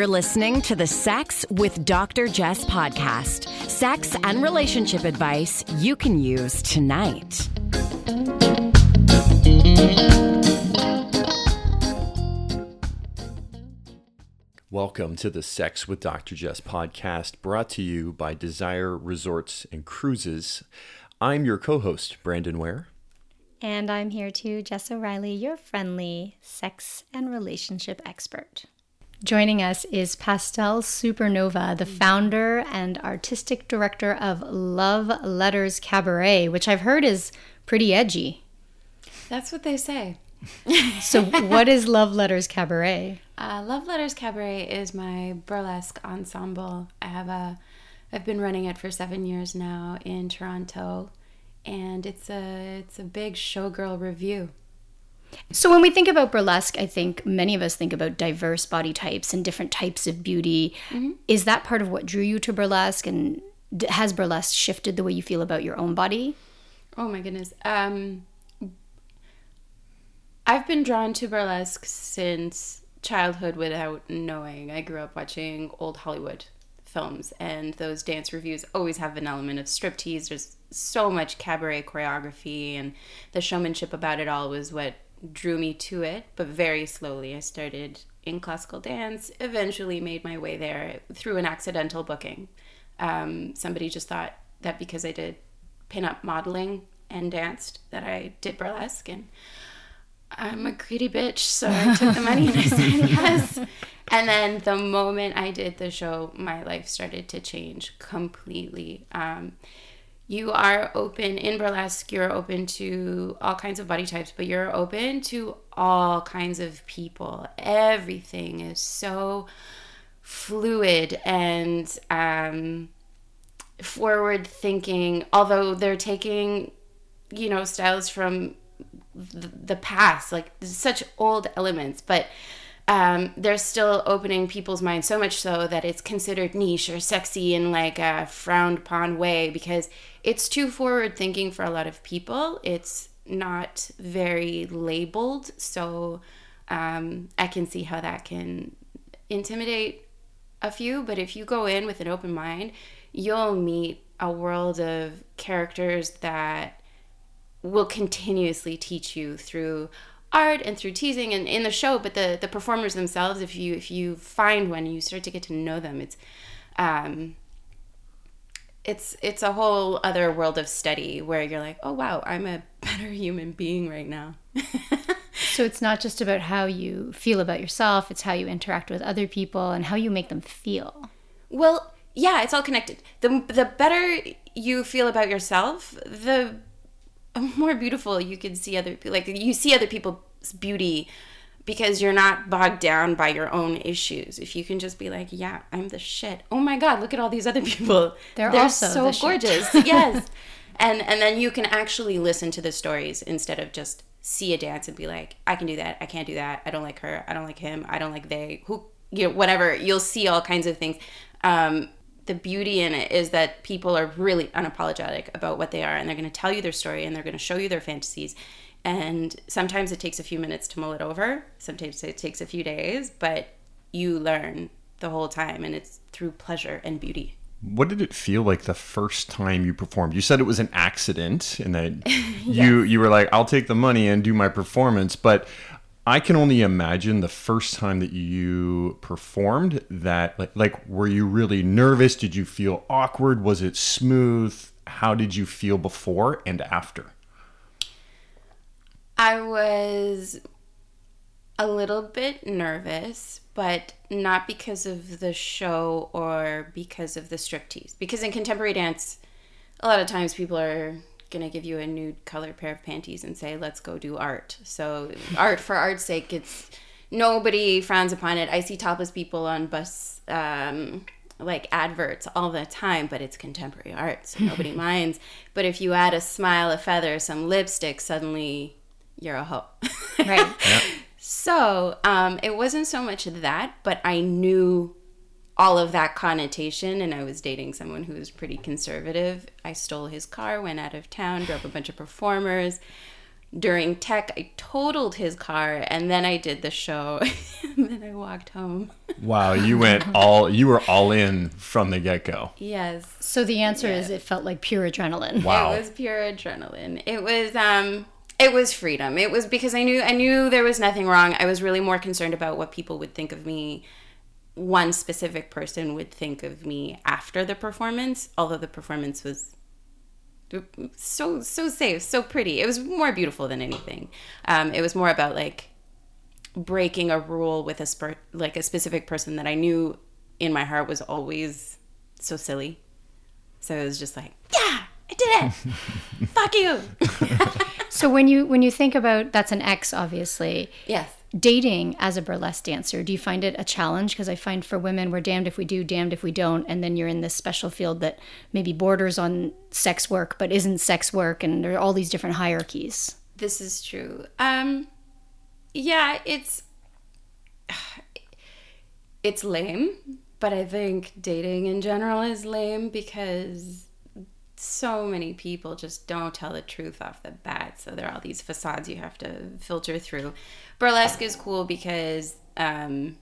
You're listening to the Sex with Dr. Jess podcast. Sex and relationship advice you can use tonight. Welcome to the Sex with Dr. Jess podcast brought to you by Desire Resorts and Cruises. I'm your co host, Brandon Ware. And I'm here too, Jess O'Reilly, your friendly sex and relationship expert. Joining us is Pastel Supernova, the founder and artistic director of Love Letters Cabaret, which I've heard is pretty edgy. That's what they say. so, what is Love Letters Cabaret? Uh, Love Letters Cabaret is my burlesque ensemble. I have a, I've been running it for seven years now in Toronto, and it's a it's a big showgirl revue. So when we think about burlesque, I think many of us think about diverse body types and different types of beauty. Mm-hmm. Is that part of what drew you to burlesque, and has burlesque shifted the way you feel about your own body? Oh my goodness. Um, I've been drawn to burlesque since childhood without knowing. I grew up watching old Hollywood films, and those dance revues always have an element of striptease. There's so much cabaret choreography, and the showmanship about it all was what drew me to it, but very slowly. I started in classical dance, eventually made my way there through an accidental booking. Um, somebody just thought that because I did pinup modeling and danced, that I did burlesque. And I'm a greedy bitch, so I took the money and I said yes. And then the moment I did the show, my life started to change completely. Um, you are open in burlesque you're open to all kinds of body types but you're open to all kinds of people. Everything is so fluid and um, forward thinking although they're taking you know styles from the past like such old elements but um, they're still opening people's minds so much so that it's considered niche or sexy in like a frowned upon way because it's too forward thinking for a lot of people. It's not very labeled, so um, I can see how that can intimidate a few. But if you go in with an open mind, you'll meet a world of characters that will continuously teach you through art and through teasing and in the show but the the performers themselves if you if you find one you start to get to know them it's um it's it's a whole other world of study where you're like oh wow i'm a better human being right now. So it's not just about how you feel about yourself it's how you interact with other people and how you make them feel. Well yeah it's all connected. The the better you feel about yourself the more beautiful you can see other like you see other people's beauty because you're not bogged down by your own issues. If you can just be like, yeah, I'm the shit. Oh my god, look at all these other people. They're, They're also so the gorgeous. yes. And and then you can actually listen to the stories instead of just see a dance and be like, I can do that. I can't do that. I don't like her. I don't like him. I don't like they. Who you know, whatever. You'll see all kinds of things. Um, the beauty in it is that people are really unapologetic about what they are and they're going to tell you their story and they're going to show you their fantasies. And sometimes it takes a few minutes to mull it over sometimes it takes a few days but you learn the whole time and it's through pleasure and beauty. What did it feel like the first time you performed? You said it was an accident and that yes. you you were like i'll take the money and do my performance but I can only imagine the first time that you performed that like like were you really nervous? Did you feel awkward? Was it smooth? How did you feel before and after? I was a little bit nervous, but not because of the show or because of the striptease. Because in contemporary dance, a lot of times people are gonna give you a nude colored pair of panties and say, "Let's go do art." So art for art's sake, it's nobody frowns upon it. I see topless people on bus. Um, like adverts all the time, but it's contemporary art, so nobody minds. But if you add a smile, a feather, some lipstick, suddenly you're a hoe. right. Yeah. So um, it wasn't so much that, but I knew all of that connotation and I was dating someone who was pretty conservative. I stole his car, went out of town, drove a bunch of performers. During tech, I totaled his car and then I did the show and then I walked home. Wow, you went all you were all in from the get go. Yes. So the answer is it felt like pure adrenaline. Wow. It was pure adrenaline. It was um it was freedom. It was because I knew I knew there was nothing wrong. I was really more concerned about what people would think of me. One specific person would think of me after the performance, although the performance was so so safe, so pretty. It was more beautiful than anything. Um, it was more about like breaking a rule with a sp- like a specific person that I knew in my heart was always so silly. So it was just like, yeah, I did it. Fuck you. So when you when you think about that's an X obviously. yes. Dating as a burlesque dancer, do you find it a challenge? Because I find for women, we're damned if we do, damned if we don't, and then you're in this special field that maybe borders on sex work but isn't sex work, and there are all these different hierarchies. This is true. Um yeah, it's it's lame, but I think dating in general is lame because so many people just don't tell the truth off the bat. So there are all these facades you have to filter through. Burlesque is cool because um,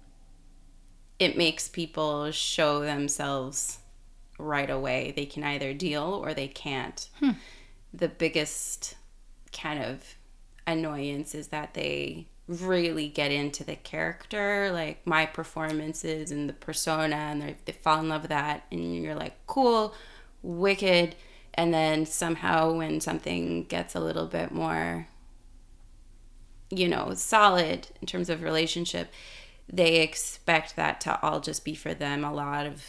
it makes people show themselves right away. They can either deal or they can't. The biggest kind of annoyance is that they really get into the character, like my performances and the persona, and they, they fall in love with that. And you're like, cool, wicked. And then somehow, when something gets a little bit more, you know, solid in terms of relationship, they expect that to all just be for them. A lot of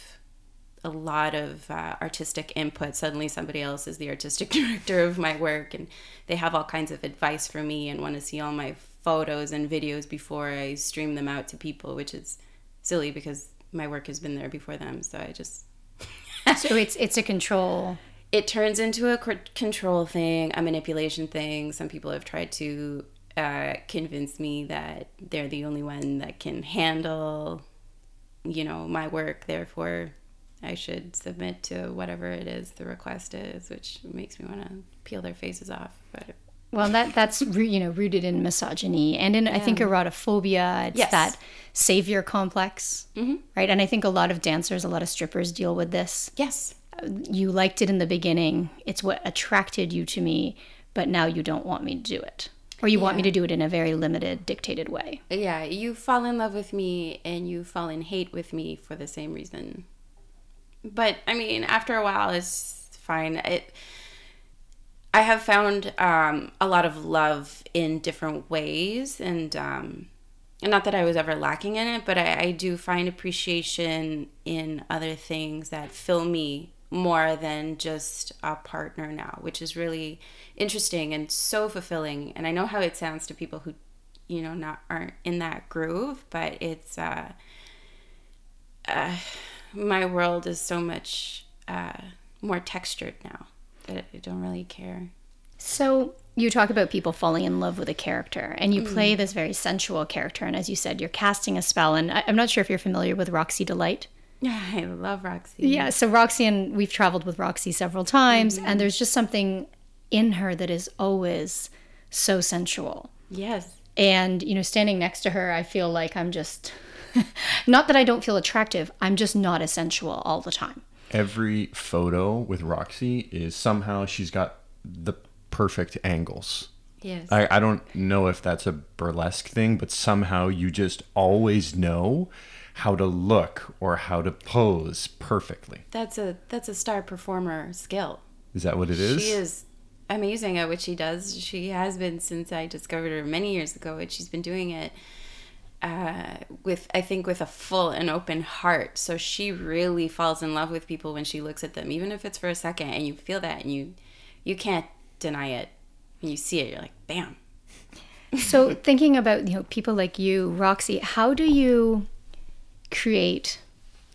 a lot of uh, artistic input. Suddenly, somebody else is the artistic director of my work, and they have all kinds of advice for me and want to see all my photos and videos before I stream them out to people, which is silly because my work has been there before them. So I just So it's it's a control. It turns into a control thing, a manipulation thing. Some people have tried to uh, convince me that they're the only one that can handle, you know, my work. Therefore, I should submit to whatever it is the request is, which makes me want to peel their faces off. But Well, that that's you know rooted in misogyny and in I think erotophobia. It's Yes. that savior complex, right? And I think a lot of dancers, a lot of strippers deal with this. yes, You liked it in the beginning. It's what attracted you to me, but now you don't want me to do it, or you want me to do it in a very limited, dictated way. yeah, you fall in love with me and you fall in hate with me for the same reason. But I mean, after a while, it's fine. It. I have found um, a lot of love in different ways, and um, and not that I was ever lacking in it, but I, I do find appreciation in other things that fill me more than just a partner now, which is really interesting and so fulfilling. And I know how it sounds to people who, you know, not aren't in that groove, but it's uh, uh, my world is so much uh, more textured now that I don't really care. So you talk about people falling in love with a character, and you play this very sensual character. And as you said, you're casting a spell. And I, I'm not sure if you're familiar with Roxy Delight. Yeah, I love Roxy. Yeah, so Roxy and we've traveled with Roxy several times, and mm-hmm. there's just something in her that is always so sensual. Yes. And, you know, standing next to her, I feel like I'm just, not that I don't feel attractive, I'm just not as sensual all the time. Every photo with Roxy is somehow she's got the perfect angles. Yes. I, I don't know if that's a burlesque thing, but somehow you just always know how to look or how to pose perfectly. that's a that's a star performer skill. Is that what it is? She is amazing at what she does. She has been since I discovered her many years ago, and she's been doing it uh, with I think with a full and open heart. So she really falls in love with people when she looks at them, even if it's for a second, and you feel that, and you you can't deny it. When you see it, you're like, bam. So thinking about, you know, people like you, Roxy, how do you create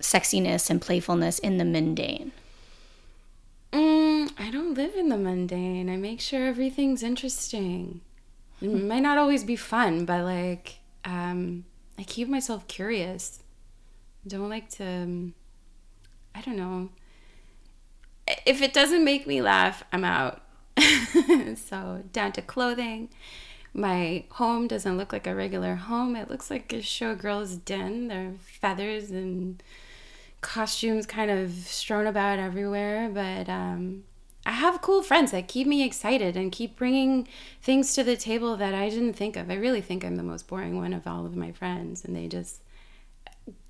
sexiness and playfulness in the mundane? Mm, I don't live in the mundane. I make sure everything's interesting. It might not always be fun, but like, um, I keep myself curious. Don't like to. um, I don't know. If it doesn't make me laugh, I'm out. so down to clothing, My home doesn't look like a regular home. It looks like a showgirl's den. There are feathers and costumes kind of strewn about everywhere. But um, I have cool friends that keep me excited and keep bringing things to the table that I didn't think of. I really think I'm the most boring one of all of my friends, and they just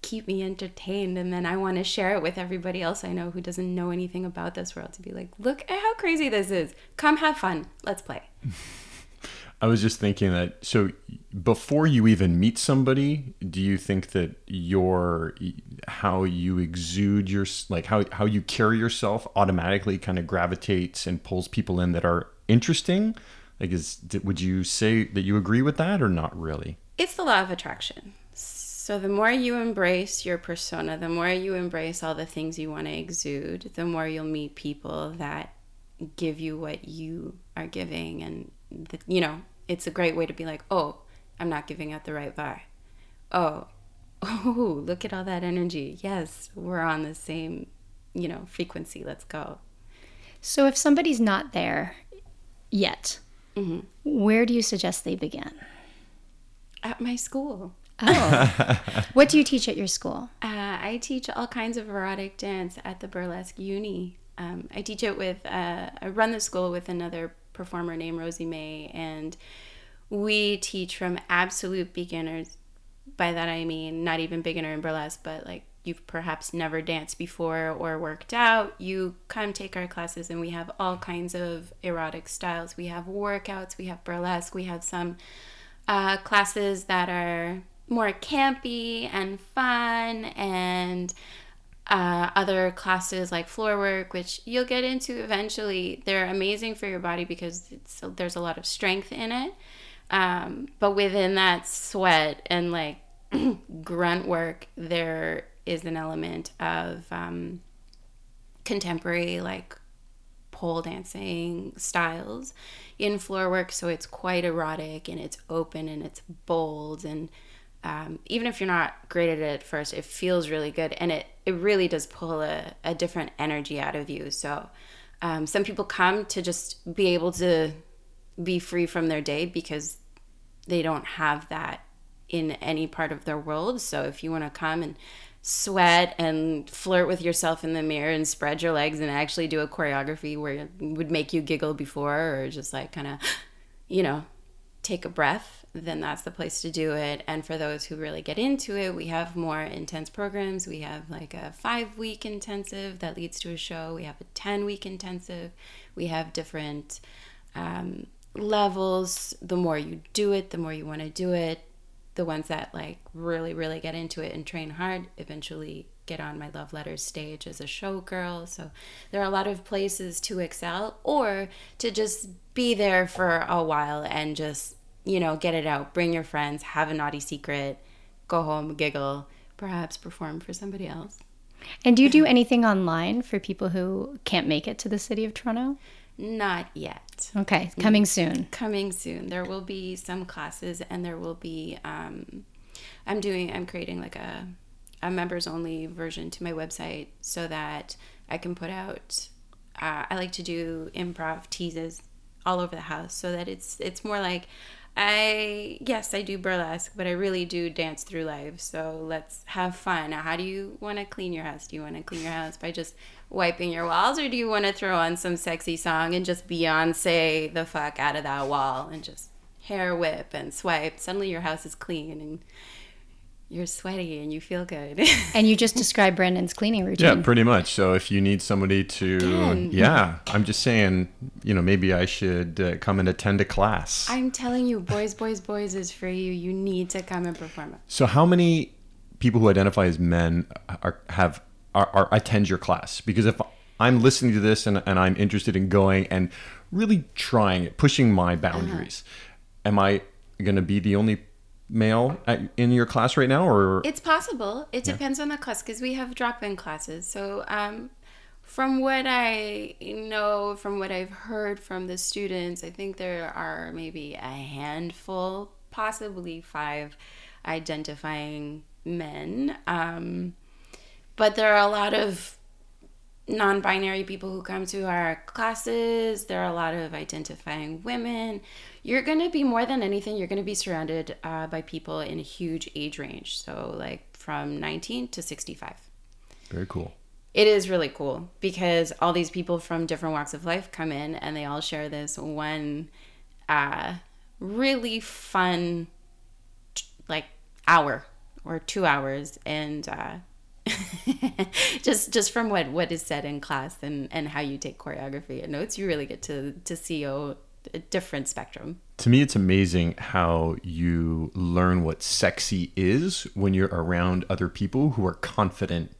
keep me entertained and then I want to share it with everybody else I know who doesn't know anything about this world to be like, look at how crazy this is. Come have fun. Let's play. I was just thinking that so before you even meet somebody, do you think that your how you exude your like how how you carry yourself automatically kind of gravitates and pulls people in that are interesting? Like is would you say that you agree with that or not really? It's the law of attraction. So, the more you embrace your persona, the more you embrace all the things you want to exude, the more you'll meet people that give you what you are giving. And, the, you know, it's a great way to be like, oh, I'm not giving out the right vibe. Oh, oh, look at all that energy. Yes, we're on the same, you know, frequency. Let's go. So, if somebody's not there yet, mm-hmm. where do you suggest they begin? At my school. Oh. what do you teach at your school? Uh, I teach all kinds of erotic dance at the Burlesque Uni. Um, I teach it with, uh, I run the school with another performer named Rosie May, and we teach from absolute beginners. By that I mean not even beginner in burlesque, but like you've perhaps never danced before or worked out, you come take our classes, and we have all kinds of erotic styles. We have workouts, we have burlesque, we have some uh, classes that are more campy and fun and uh, other classes like floor work, which you'll get into eventually. They're amazing for your body because it's there's a lot of strength in it. Um, but within that sweat and like grunt work, there is an element of um, contemporary, like pole dancing styles in floor work. So it's quite erotic and it's open and it's bold and um, even if you're not great at it at first, it feels really good and it, it really does pull a, a different energy out of you. So, um, some people come to just be able to be free from their day because they don't have that in any part of their world. So, if you want to come and sweat and flirt with yourself in the mirror and spread your legs and actually do a choreography where it would make you giggle before or just like kind of, you know, take a breath then that's the place to do it. And for those who really get into it, we have more intense programs. We have like a five week intensive that leads to a show, we have a 10 week intensive, we have different um, levels. The more you do it, the more you want to do it. The ones that like really, really get into it and train hard eventually get on my love letters stage as a showgirl. So there are a lot of places to excel or to just be there for a while and just you know, get it out. Bring your friends, have a naughty secret, go home, giggle, perhaps perform for somebody else. And do you do anything online for people who can't make it to the city of Toronto? Not yet. Okay, coming soon. Coming soon. There will be some classes, and there will be. Um, I'm doing. I'm creating like a a members only version to my website so that I can put out. Uh, I like to do improv teases all over the house so that it's it's more like I yes, I do burlesque, but I really do dance through life. So let's have fun. How do you want to clean your house? Do you want to clean your house by just wiping your walls, or do you want to throw on some sexy song and just Beyonce the fuck out of that wall and just hair whip and swipe? Suddenly your house is clean and you're sweaty and you feel good. and you just described Brandon's cleaning routine. Yeah, pretty much. So if you need somebody to, Again. yeah, I'm just saying, you know, maybe I should uh, come and attend a class. I'm telling you, boys, boys, boys is for you. You need to come and perform. So how many people who identify as men are have are, are attend your class? Because if I'm listening to this and, and I'm interested in going and really trying it, pushing my boundaries, uh-huh. am I going to be the only male at, in your class right now or? It's possible. It depends on the class because we have drop-in classes. So um, from what i know from what i've heard from the students i think there are maybe a handful possibly five identifying men. Um, but there are a lot of non binary people who come to our classes. There are a lot of identifying women. You're going to be more than anything, you're going to be surrounded uh, by people in a huge age range. So, like from 19 to 65. Very cool. It is really cool because all these people from different walks of life come in and they all share this one uh, really fun, like, hour or two hours. And, uh, just just from what what is said in class and and how you take choreography and notes you really get to to see a, a different spectrum To me, it's amazing how you learn what sexy is when you're around other people who are confident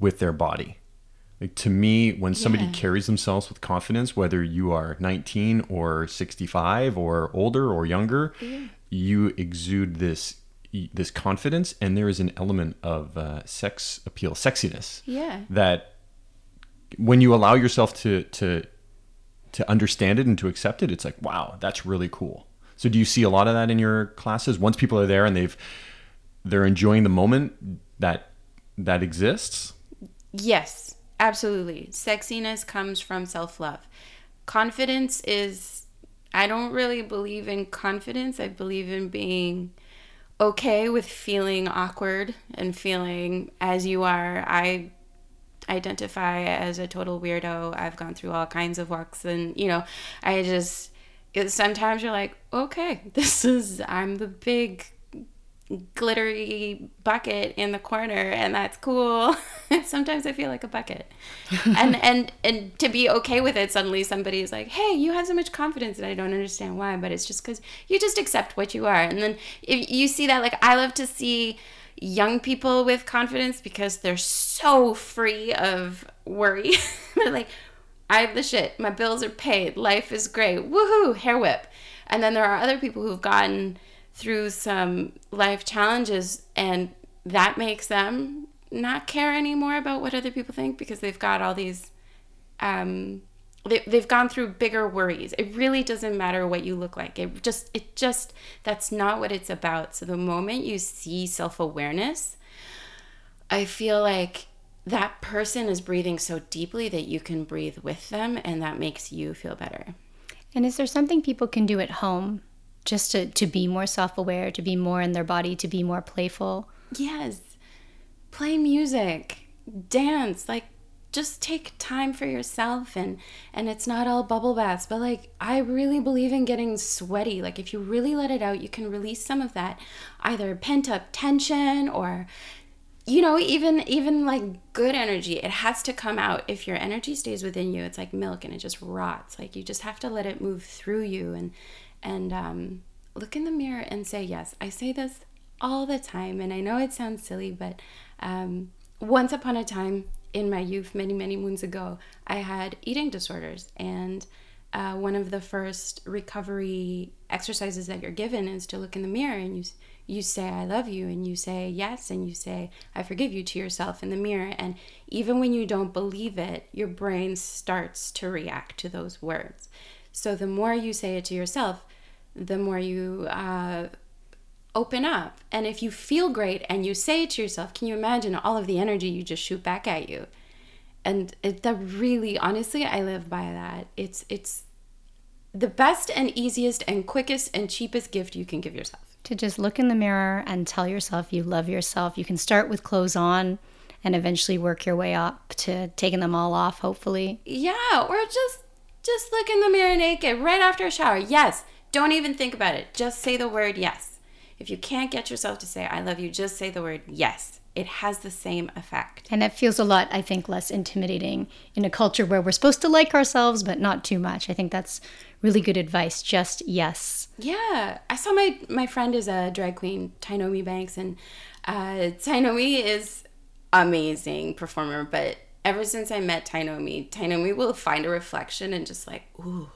with their body. Like to me, when somebody Yeah. carries themselves with confidence, whether you are 19 or 65 or older or younger, you exude this this confidence, and there is an element of uh, sex appeal, sexiness yeah that when you allow yourself to to to understand it and to accept it, it's like, wow, that's really cool. So do you see a lot of that in your classes? Once people are there and they've they're enjoying the moment that that exists. Yes, absolutely. Sexiness comes from self love. Confidence is, I don't really believe in confidence. I believe in being okay with feeling awkward and feeling as you are. I identify as a total weirdo. I've gone through all kinds of walks, and, you know, I just, it, sometimes you're like, okay, this is, I'm the big glittery bucket in the corner and that's cool sometimes i feel like a bucket and and and to be okay with it suddenly somebody is like hey you have so much confidence and i don't understand why but it's just because you just accept what you are and then if you see that like i love to see young people with confidence because they're so free of worry they're like I have the shit. My bills are paid. Life is great. Woohoo, hair whip. And then there are other people who've gotten through some life challenges and that makes them not care anymore about what other people think because they've got all these um they, they've gone through bigger worries. It really doesn't matter what you look like. It just it just that's not what it's about. So the moment you see self-awareness i feel like that person is breathing so deeply that you can breathe with them and that makes you feel better. And is there something people can do at home just to, to be more self aware, to be more in their body, to be more playful? Yes. Play music, dance, like just take time for yourself and and it's not all bubble baths, but like I really believe in getting sweaty. Like if you really let it out, you can release some of that either pent up tension or you know, even even like good energy, it has to come out. If your energy stays within you, it's like milk and it just rots. Like you just have to let it move through you and and um, look in the mirror and say yes. I say this all the time, and I know it sounds silly, but um, once upon a time in my youth, many many moons ago, I had eating disorders, and uh, one of the first recovery exercises that you're given is to look in the mirror and you you say I love you and you say yes and you say I forgive you to yourself in the mirror and even when you don't believe it your brain starts to react to those words so the more you say it to yourself the more you uh, open up. And if you feel great and you say it to yourself can you imagine all of the energy you just shoot back at you? And it, that really honestly i live by that. It's it's the best and easiest and quickest and cheapest gift you can give yourself. To just look in the mirror and tell yourself you love yourself. You can start with clothes on and eventually work your way up to taking them all off, hopefully. yeah or just just look in the mirror naked right after a shower. Yes don't even think about it just say the word yes if you can't get yourself to say i love you just say the word yes it has the same effect And it feels a lot, I think, less intimidating in a culture where we're supposed to like ourselves, but not too much. I think that's really good advice. Just yes. Yeah, I saw my my friend is a drag queen, Tynomi Banks, and uh, Tynomi is amazing performer. But ever since I met Tynomi, Tynomi will find a reflection and just like, ooh,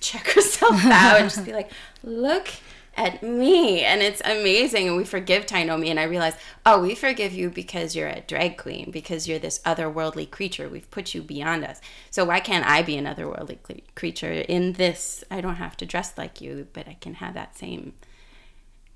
check herself out and just be like, look at me, and it's amazing. And we forgive Tynomi, and I realize, oh, we forgive you because you're a drag queen, because you're this otherworldly creature. We've put you beyond us. So why can't I be an otherworldly cre- creature in this? I don't have to dress like you, but I can have that same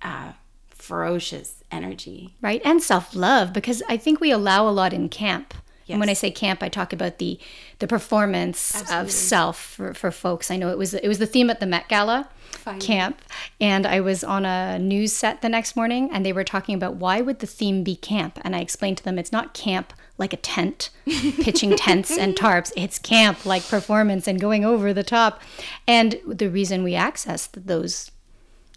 uh, ferocious energy. right? And self love, because I think we allow a lot in camp And when I say camp, I talk about the the performance Absolutely. of self for, for folks. I know it was it was the theme at the Met Gala Fine. camp, and I was on a news set the next morning, and they were talking about why would the theme be camp, and I explained to them it's not camp like a tent, pitching tents and tarps. It's camp like performance and going over the top, and the reason we access those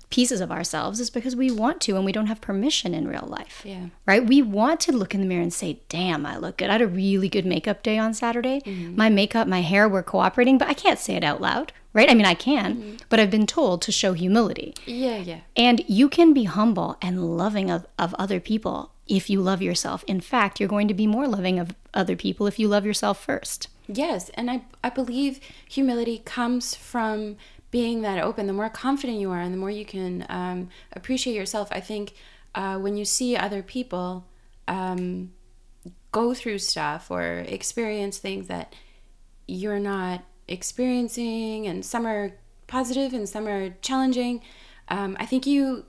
pieces of ourselves is because we want to and we don't have permission in real life. Yeah. Right? We want to look in the mirror and say, damn, I look good. I had a really good makeup day on Saturday. Mm-hmm. My makeup, my hair were cooperating, but I can't say it out loud. Right? I mean, I can, mm-hmm. but I've been told to show humility. Yeah, yeah. And you can be humble and loving of, of other people if you love yourself. In fact, you're going to be more loving of other people if you love yourself first. Yes, and I I believe humility comes from being that open. The more confident you are, and the more you can um, appreciate yourself, I think uh, when you see other people um, go through stuff or experience things that you're not experiencing, and some are positive and some are challenging, um, I think you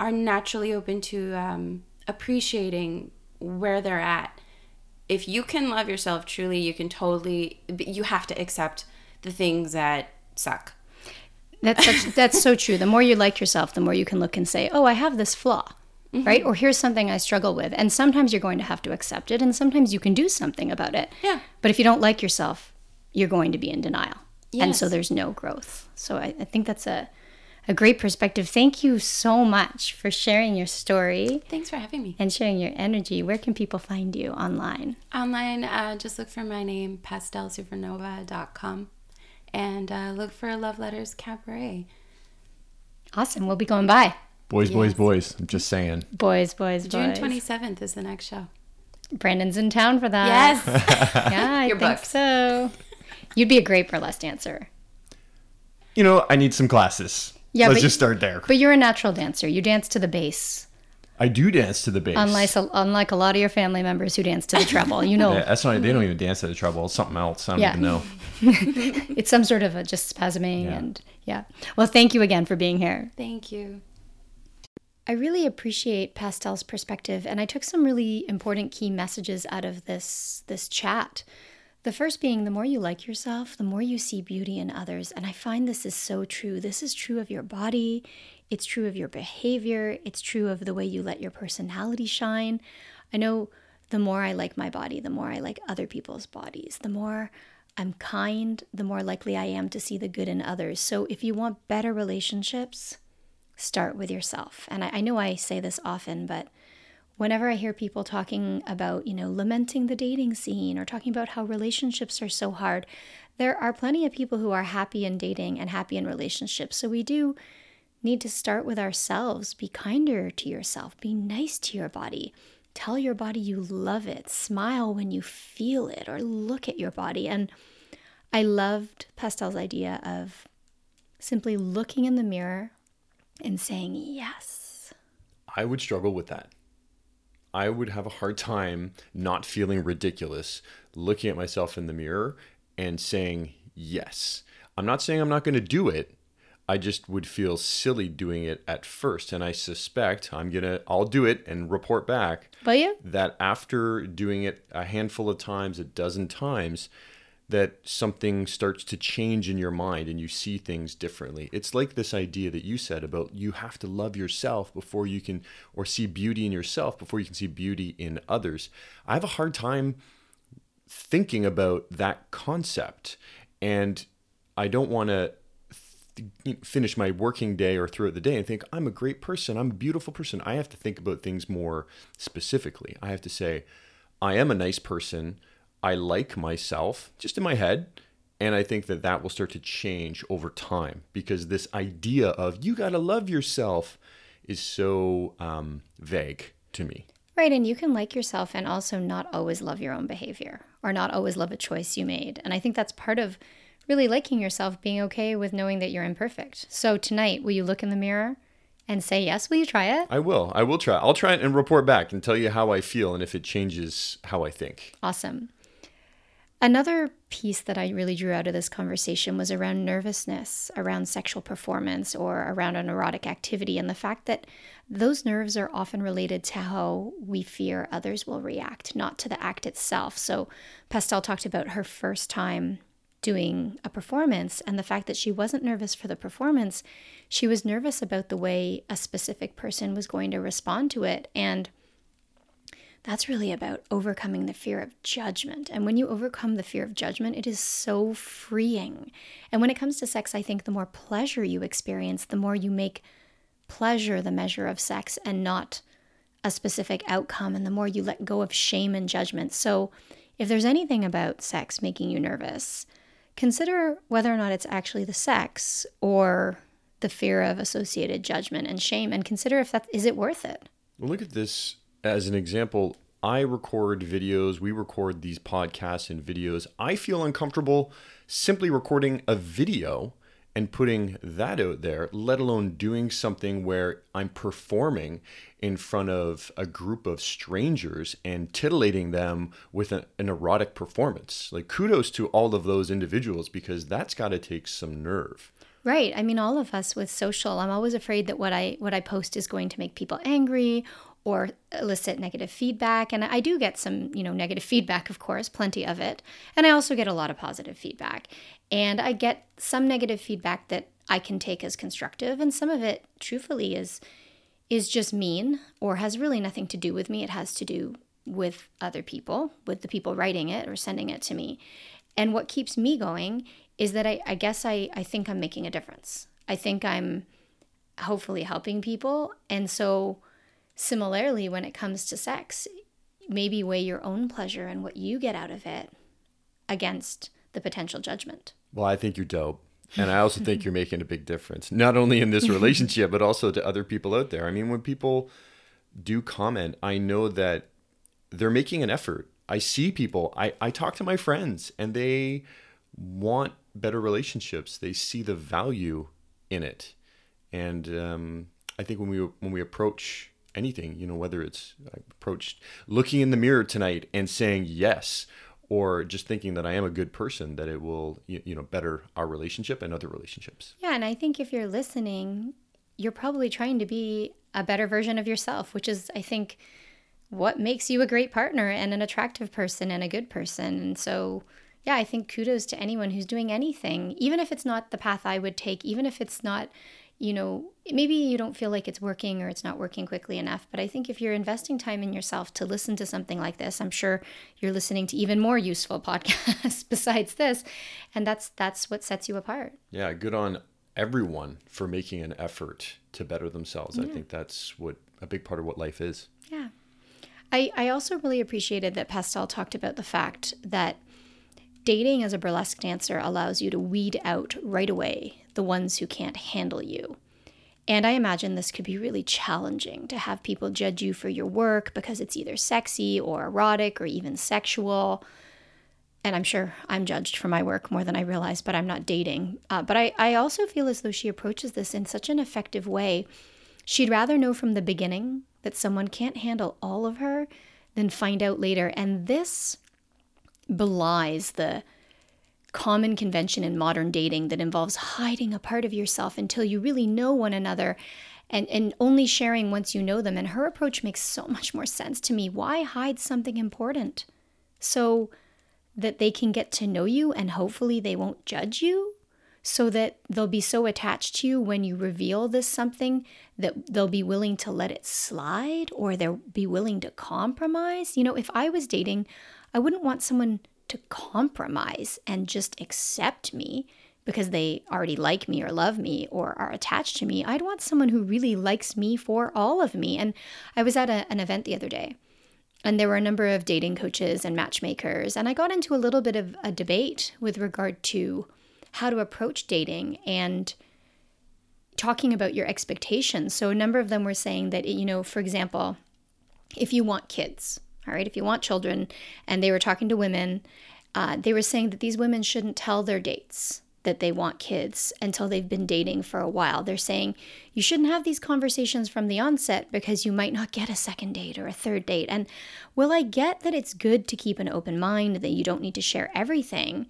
are naturally open to um, appreciating where they're at. If you can love yourself truly, you can totally, you have to accept the things that suck. That's such, that's so true. The more you like yourself, the more you can look and say, "Oh, I have this flaw." Right? Or here's something I struggle with. And sometimes you're going to have to accept it and sometimes you can do something about it. Yeah. But if you don't like yourself, you're going to be in denial. And so there's no growth. So I, I think that's a a great perspective. Thank you so much for sharing your story Thanks for having me. and sharing your energy. Where can people find you online? Online, uh, just look for my name, pastelsupernova.com, and uh, look for Love Letters Cabaret. Awesome. We'll be going by. Boys, boys, Yes. boys. I'm just saying. Boys, boys, June boys. 27th is the next show. Brandon's in town for that. Yes. Yeah, I You're think booked. so. You'd be a great burlesque dancer. You know, I need some classes. Yeah, Let's but- just start there. But you're a natural dancer. You dance to the bass, I do dance to the bass. unlike unlike a lot of your family members who dance to the treble. You know, Yeah, that's not. They don't even dance to the treble. It's something else. I don't Yeah. even know. it's some sort of a just spasming Yeah. and yeah. Well, thank you again for being here. Thank you. I really appreciate Pastel's perspective, and I took some really important key messages out of this this chat. The first being the more you like yourself, the more you see beauty in others. And I find this is so true. This is true of your body, it's true of your behavior, it's true of the way you let your personality shine. I know the more I like my body, the more I like other people's bodies, the more I'm kind, the more likely I am to see the good in others. So if you want better relationships, start with yourself. And I, I know I say this often, but whenever I hear people talking about, you know, lamenting the dating scene or talking about how relationships are so hard, there are plenty of people who are happy in dating and happy in relationships. So we do need to start with ourselves. Be kinder to yourself, be nice to your body. Tell your body you love it. Smile when you feel it or look at your body. And I loved Pastel's idea of simply looking in the mirror and saying yes. I would struggle with that. I would have a hard time not feeling ridiculous looking at myself in the mirror and saying yes. I'm not saying I'm not going to do it. I just would feel silly doing it at first and I suspect I'm going to I'll do it and report back Will you? that after doing it a handful of times, a dozen times, that something starts to change in your mind and you see things differently. It's like this idea that you said about you have to love yourself before you can, or see beauty in yourself before you can see beauty in others. I have a hard time thinking about that concept. And I don't want to finish my working day or throughout the day and think I'm a great person, I'm a beautiful person. I have to think about things more specifically. I have to say I am a nice person. I like myself just in my head. And I think that that will start to change over time because this idea of you got to love yourself is so um, vague to me. Right, and you can like yourself and also not always love your own behavior or not always love a choice you made. And I think that's part of really liking yourself, being okay with knowing that you're imperfect. So tonight, will you look in the mirror and say yes? Will you try it? I will. I will try. I'll try it and report back and tell you how I feel and if it changes how I think. Awesome. Another piece that I really drew out of this conversation was around nervousness, around sexual performance, or around an erotic activity, and the fact that those nerves are often related to how we fear others will react, not to the act itself. So, Pastel talked about her first time doing a performance and the fact that she wasn't nervous for the performance, she was nervous about the way a specific person was going to respond to it. And that's really about overcoming the fear of judgment. And when you overcome the fear of judgment, it is so freeing. And when it comes to sex, I think the more pleasure you experience, the more you make pleasure the measure of sex and not a specific outcome, and the more you let go of shame and judgment. So, if there's anything about sex making you nervous, consider whether or not it's actually the sex or the fear of associated judgment and shame and consider if that is it worth it. Look at this as an example, I record videos, we record these podcasts and videos. I feel uncomfortable simply recording a video and putting that out there, let alone doing something where I'm performing in front of a group of strangers and titillating them with an, an erotic performance. Like, kudos to all of those individuals because that's got to take some nerve. Right. I mean, all of us with social, I'm always afraid that what I what I post is going to make people angry or elicit negative feedback. And i do get some you know negative feedback of course plenty of it. And i also get a lot of positive feedback. And i get some negative feedback that i can take as constructive. And some of it truthfully is is just mean or has really nothing to do with me. It has to do with other people with the people writing it or sending it to me. And what keeps me going is that i, I guess I, I think i'm making a difference. I think i'm hopefully helping people. And so Similarly, when it comes to sex, maybe weigh your own pleasure and what you get out of it against the potential judgment. Well, I think you're dope. And I also think you're making a big difference, not only in this relationship, but also to other people out there. I mean, when people do comment, I know that they're making an effort. I see people, I, I talk to my friends, and they want better relationships. They see the value in it. And um, I think when we when we approach anything, you know, whether it's I approached looking in the mirror tonight and saying yes, or just thinking that I am a good person, that it will, you know, better our relationship and other relationships. Yeah. And I think if you're listening, you're probably trying to be a better version of yourself, which is, I think, what makes you a great partner and an attractive person and a good person. And so, yeah, I think kudos to anyone who's doing anything, even if it's not the path I would take, even if it's not you know, maybe you don't feel like it's working or it's not working quickly enough. But I think if you're investing time in yourself to listen to something like this, I'm sure you're listening to even more useful podcasts besides this. And that's that's what sets you apart. Yeah, good on everyone for making an effort to better themselves. Yeah. I think that's what a big part of what life is. Yeah. I, I also really appreciated that Pastel talked about the fact that dating as a burlesque dancer allows you to weed out right away the ones who can't handle you. And I imagine this could be really challenging to have people judge you for your work because it's either sexy or erotic or even sexual. And I'm sure I'm judged for my work more than I realize, but I'm not dating. Uh, but I, I also feel as though she approaches this in such an effective way. She'd rather know from the beginning that someone can't handle all of her than find out later. And this belies the common convention in modern dating that involves hiding a part of yourself until you really know one another and, and only sharing once you know them. And her approach makes so much more sense to me. Why hide something important? So that they can get to know you and hopefully they won't judge you so that they'll be so attached to you when you reveal this something that they'll be willing to let it slide or they'll be willing to compromise. You know, if I was dating, I wouldn't want someone to compromise and just accept me because they already like me or love me or are attached to me. I'd want someone who really likes me for all of me. And I was at a, an event the other day and there were a number of dating coaches and matchmakers. And I got into a little bit of a debate with regard to how to approach dating and talking about your expectations. So a number of them were saying that, you know, for example, if you want kids, all right, if you want children, and they were talking to women, uh, they were saying that these women shouldn't tell their dates that they want kids until they've been dating for a while. They're saying you shouldn't have these conversations from the onset because you might not get a second date or a third date. And while I get that it's good to keep an open mind, that you don't need to share everything,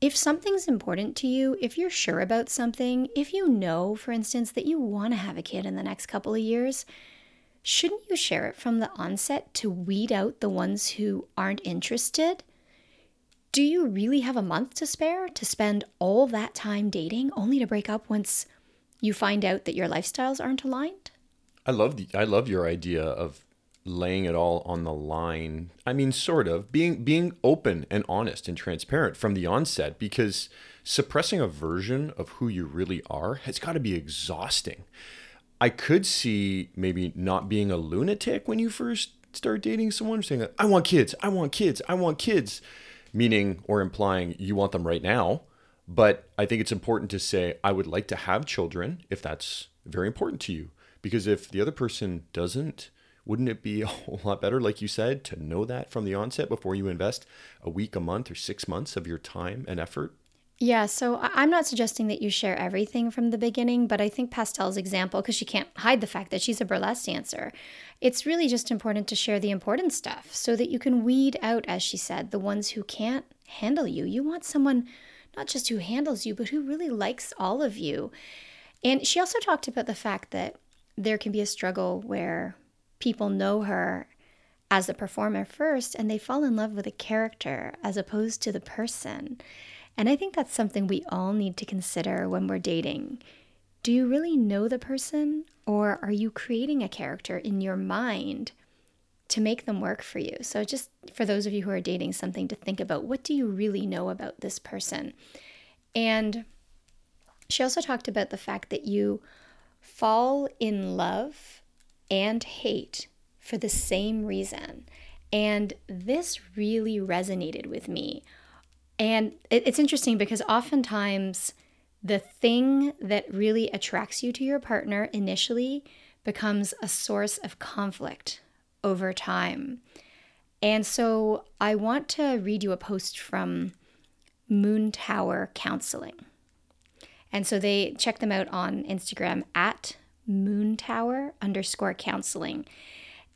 if something's important to you, if you're sure about something, if you know, for instance, that you want to have a kid in the next couple of years, shouldn't you share it from the onset to weed out the ones who aren't interested? Do you really have a month to spare to spend all that time dating only to break up once you find out that your lifestyles aren't aligned? I love the I love your idea of laying it all on the line. I mean sort of being being open and honest and transparent from the onset because suppressing a version of who you really are has got to be exhausting. I could see maybe not being a lunatic when you first start dating someone saying I want kids, I want kids, I want kids meaning or implying you want them right now. But I think it's important to say, I would like to have children if that's very important to you. Because if the other person doesn't, wouldn't it be a whole lot better, like you said, to know that from the onset before you invest a week, a month, or six months of your time and effort? Yeah, so I'm not suggesting that you share everything from the beginning, but I think Pastel's example, because she can't hide the fact that she's a burlesque dancer, it's really just important to share the important stuff so that you can weed out, as she said, the ones who can't handle you. You want someone not just who handles you, but who really likes all of you. And she also talked about the fact that there can be a struggle where people know her as a performer first and they fall in love with a character as opposed to the person. And I think that's something we all need to consider when we're dating. Do you really know the person, or are you creating a character in your mind to make them work for you? So, just for those of you who are dating, something to think about what do you really know about this person? And she also talked about the fact that you fall in love and hate for the same reason. And this really resonated with me. And it's interesting because oftentimes the thing that really attracts you to your partner initially becomes a source of conflict over time. And so I want to read you a post from Moon Tower Counseling. And so they check them out on Instagram at Moon Tower underscore counseling.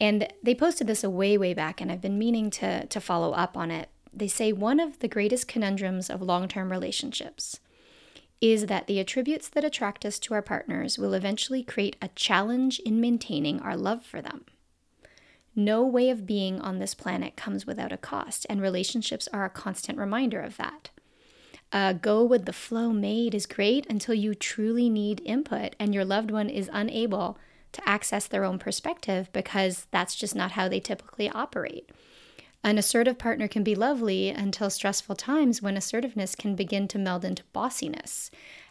And they posted this a way, way back, and I've been meaning to, to follow up on it they say one of the greatest conundrums of long term relationships is that the attributes that attract us to our partners will eventually create a challenge in maintaining our love for them. No way of being on this planet comes without a cost, and relationships are a constant reminder of that. A go with the flow made is great until you truly need input and your loved one is unable to access their own perspective because that's just not how they typically operate. An assertive partner can be lovely until stressful times when assertiveness can begin to meld into bossiness.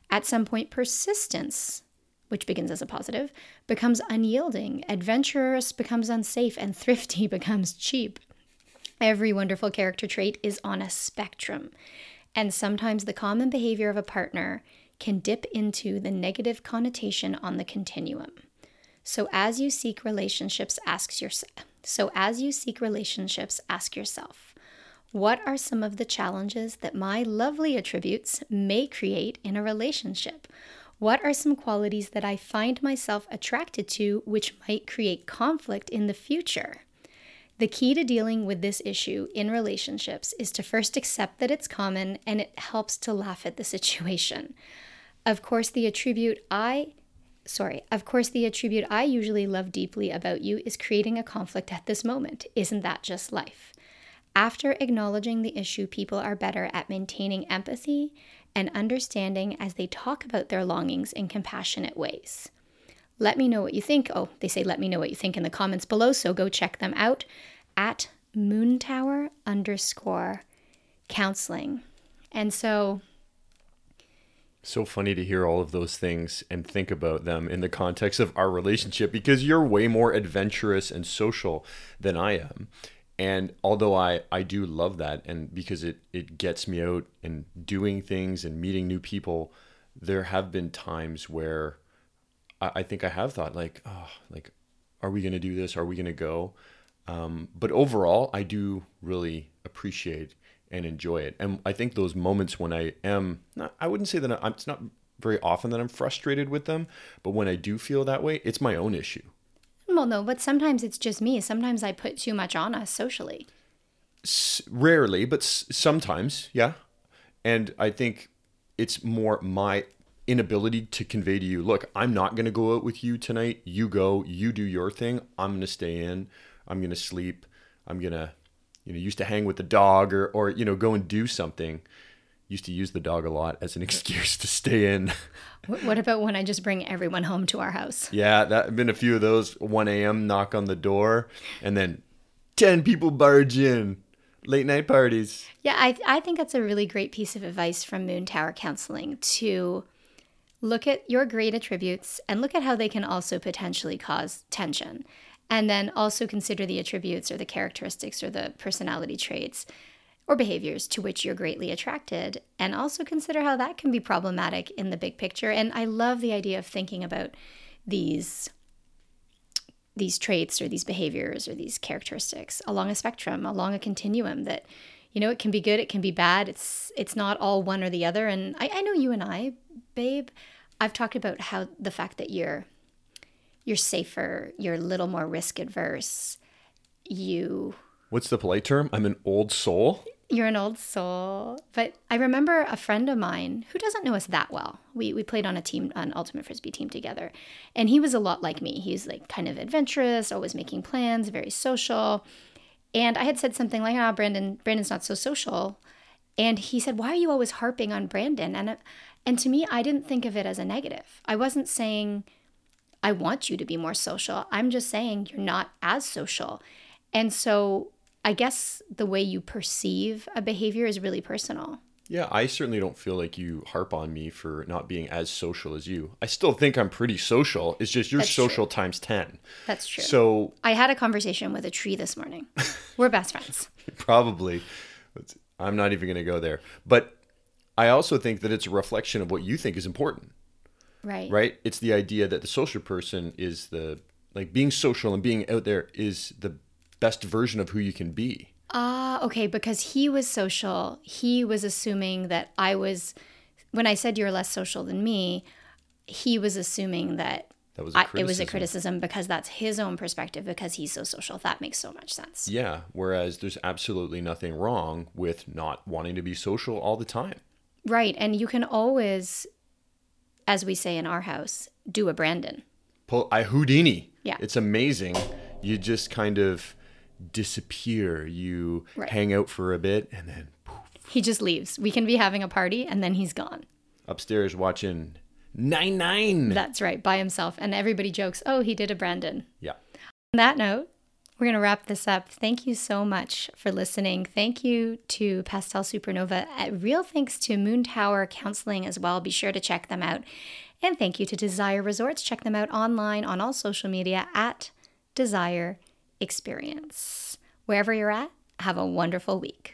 At some point, persistence, which begins as a positive, becomes unyielding, adventurous becomes unsafe, and thrifty becomes cheap. Every wonderful character trait is on a spectrum, and sometimes the common behavior of a partner can dip into the negative connotation on the continuum. So, as you seek relationships, ask yourself so, as you seek relationships, ask yourself what are some of the challenges that my lovely attributes may create in a relationship? What are some qualities that I find myself attracted to which might create conflict in the future? The key to dealing with this issue in relationships is to first accept that it's common and it helps to laugh at the situation. Of course, the attribute I sorry, of course, the attribute I usually love deeply about you is creating a conflict at this moment. Isn't that just life? After acknowledging the issue, people are better at maintaining empathy and understanding as they talk about their longings in compassionate ways. Let me know what you think. Oh, they say let me know what you think in the comments below, so go check them out at moontower underscore counseling. And so so funny to hear all of those things and think about them in the context of our relationship because you're way more adventurous and social than I am. And although I, I do love that and because it, it gets me out and doing things and meeting new people, there have been times where I, I think I have thought like, oh, like, are we going to do this? Are we going to go? Um, but overall, I do really appreciate and enjoy it. And I think those moments when I am, not, I wouldn't say that I'm, it's not very often that I'm frustrated with them, but when I do feel that way, it's my own issue. Well, no, but sometimes it's just me. Sometimes I put too much on us socially. S- rarely, but s- sometimes, yeah. And I think it's more my inability to convey to you look, I'm not going to go out with you tonight. You go, you do your thing. I'm going to stay in. I'm going to sleep. I'm going to, you know, used to hang with the dog or, or, you know, go and do something. Used to use the dog a lot as an excuse to stay in. What about when I just bring everyone home to our house? Yeah, that been a few of those 1 a.m. knock on the door and then 10 people barge in. Late night parties. Yeah, I, I think that's a really great piece of advice from Moon Tower Counseling to look at your great attributes and look at how they can also potentially cause tension. And then also consider the attributes or the characteristics or the personality traits or behaviors to which you're greatly attracted. And also consider how that can be problematic in the big picture. And I love the idea of thinking about these these traits or these behaviors or these characteristics along a spectrum, along a continuum that you know it can be good, it can be bad. It's it's not all one or the other. And I, I know you and I, babe, I've talked about how the fact that you're you're safer, you're a little more risk adverse, you What's the polite term? I'm an old soul. you're an old soul. But I remember a friend of mine who doesn't know us that well. We, we played on a team, an ultimate frisbee team together. And he was a lot like me. He's like kind of adventurous, always making plans, very social. And I had said something like, ah, Brandon, Brandon's not so social. And he said, why are you always harping on Brandon? And, and to me, I didn't think of it as a negative. I wasn't saying, I want you to be more social. I'm just saying you're not as social. And so I guess the way you perceive a behavior is really personal. Yeah, I certainly don't feel like you harp on me for not being as social as you. I still think I'm pretty social. It's just you're That's true. social times 10. That's true. So I had a conversation with a tree this morning. We're best friends. probably, I'm not even going to go there. But I also think that it's a reflection of what you think is important, Right. right? It's the idea that the social person is the, like being social and being out there is the best version of who you can be. Ah, okay. Because he was social, he was assuming that I was, when I said you're less social than me, he was assuming that. That was I, it was a criticism because that's his own perspective because he's so social. That makes so much sense. Yeah. Whereas there's absolutely nothing wrong with not wanting to be social all the time. Right. And you can always, as we say in our house, do a Brandon. pull I Houdini. Yeah. It's amazing. You just kind of disappear. You Right. hang out for a bit and then poof, He just leaves. We can be having a party and then he's gone. upstairs watching Nine Nine. That's right, by himself. And everybody jokes, oh, he did a Brandon. yeah. On that note, we're going to wrap this up. Thank you so much for listening. Thank you to Pastel Supernova. Real thanks to Moon Tower Counseling as well. Be sure to check them out. And thank you to Desire Resorts. Check them out online on all social media at Desire Experience. Wherever you're at, have a wonderful week.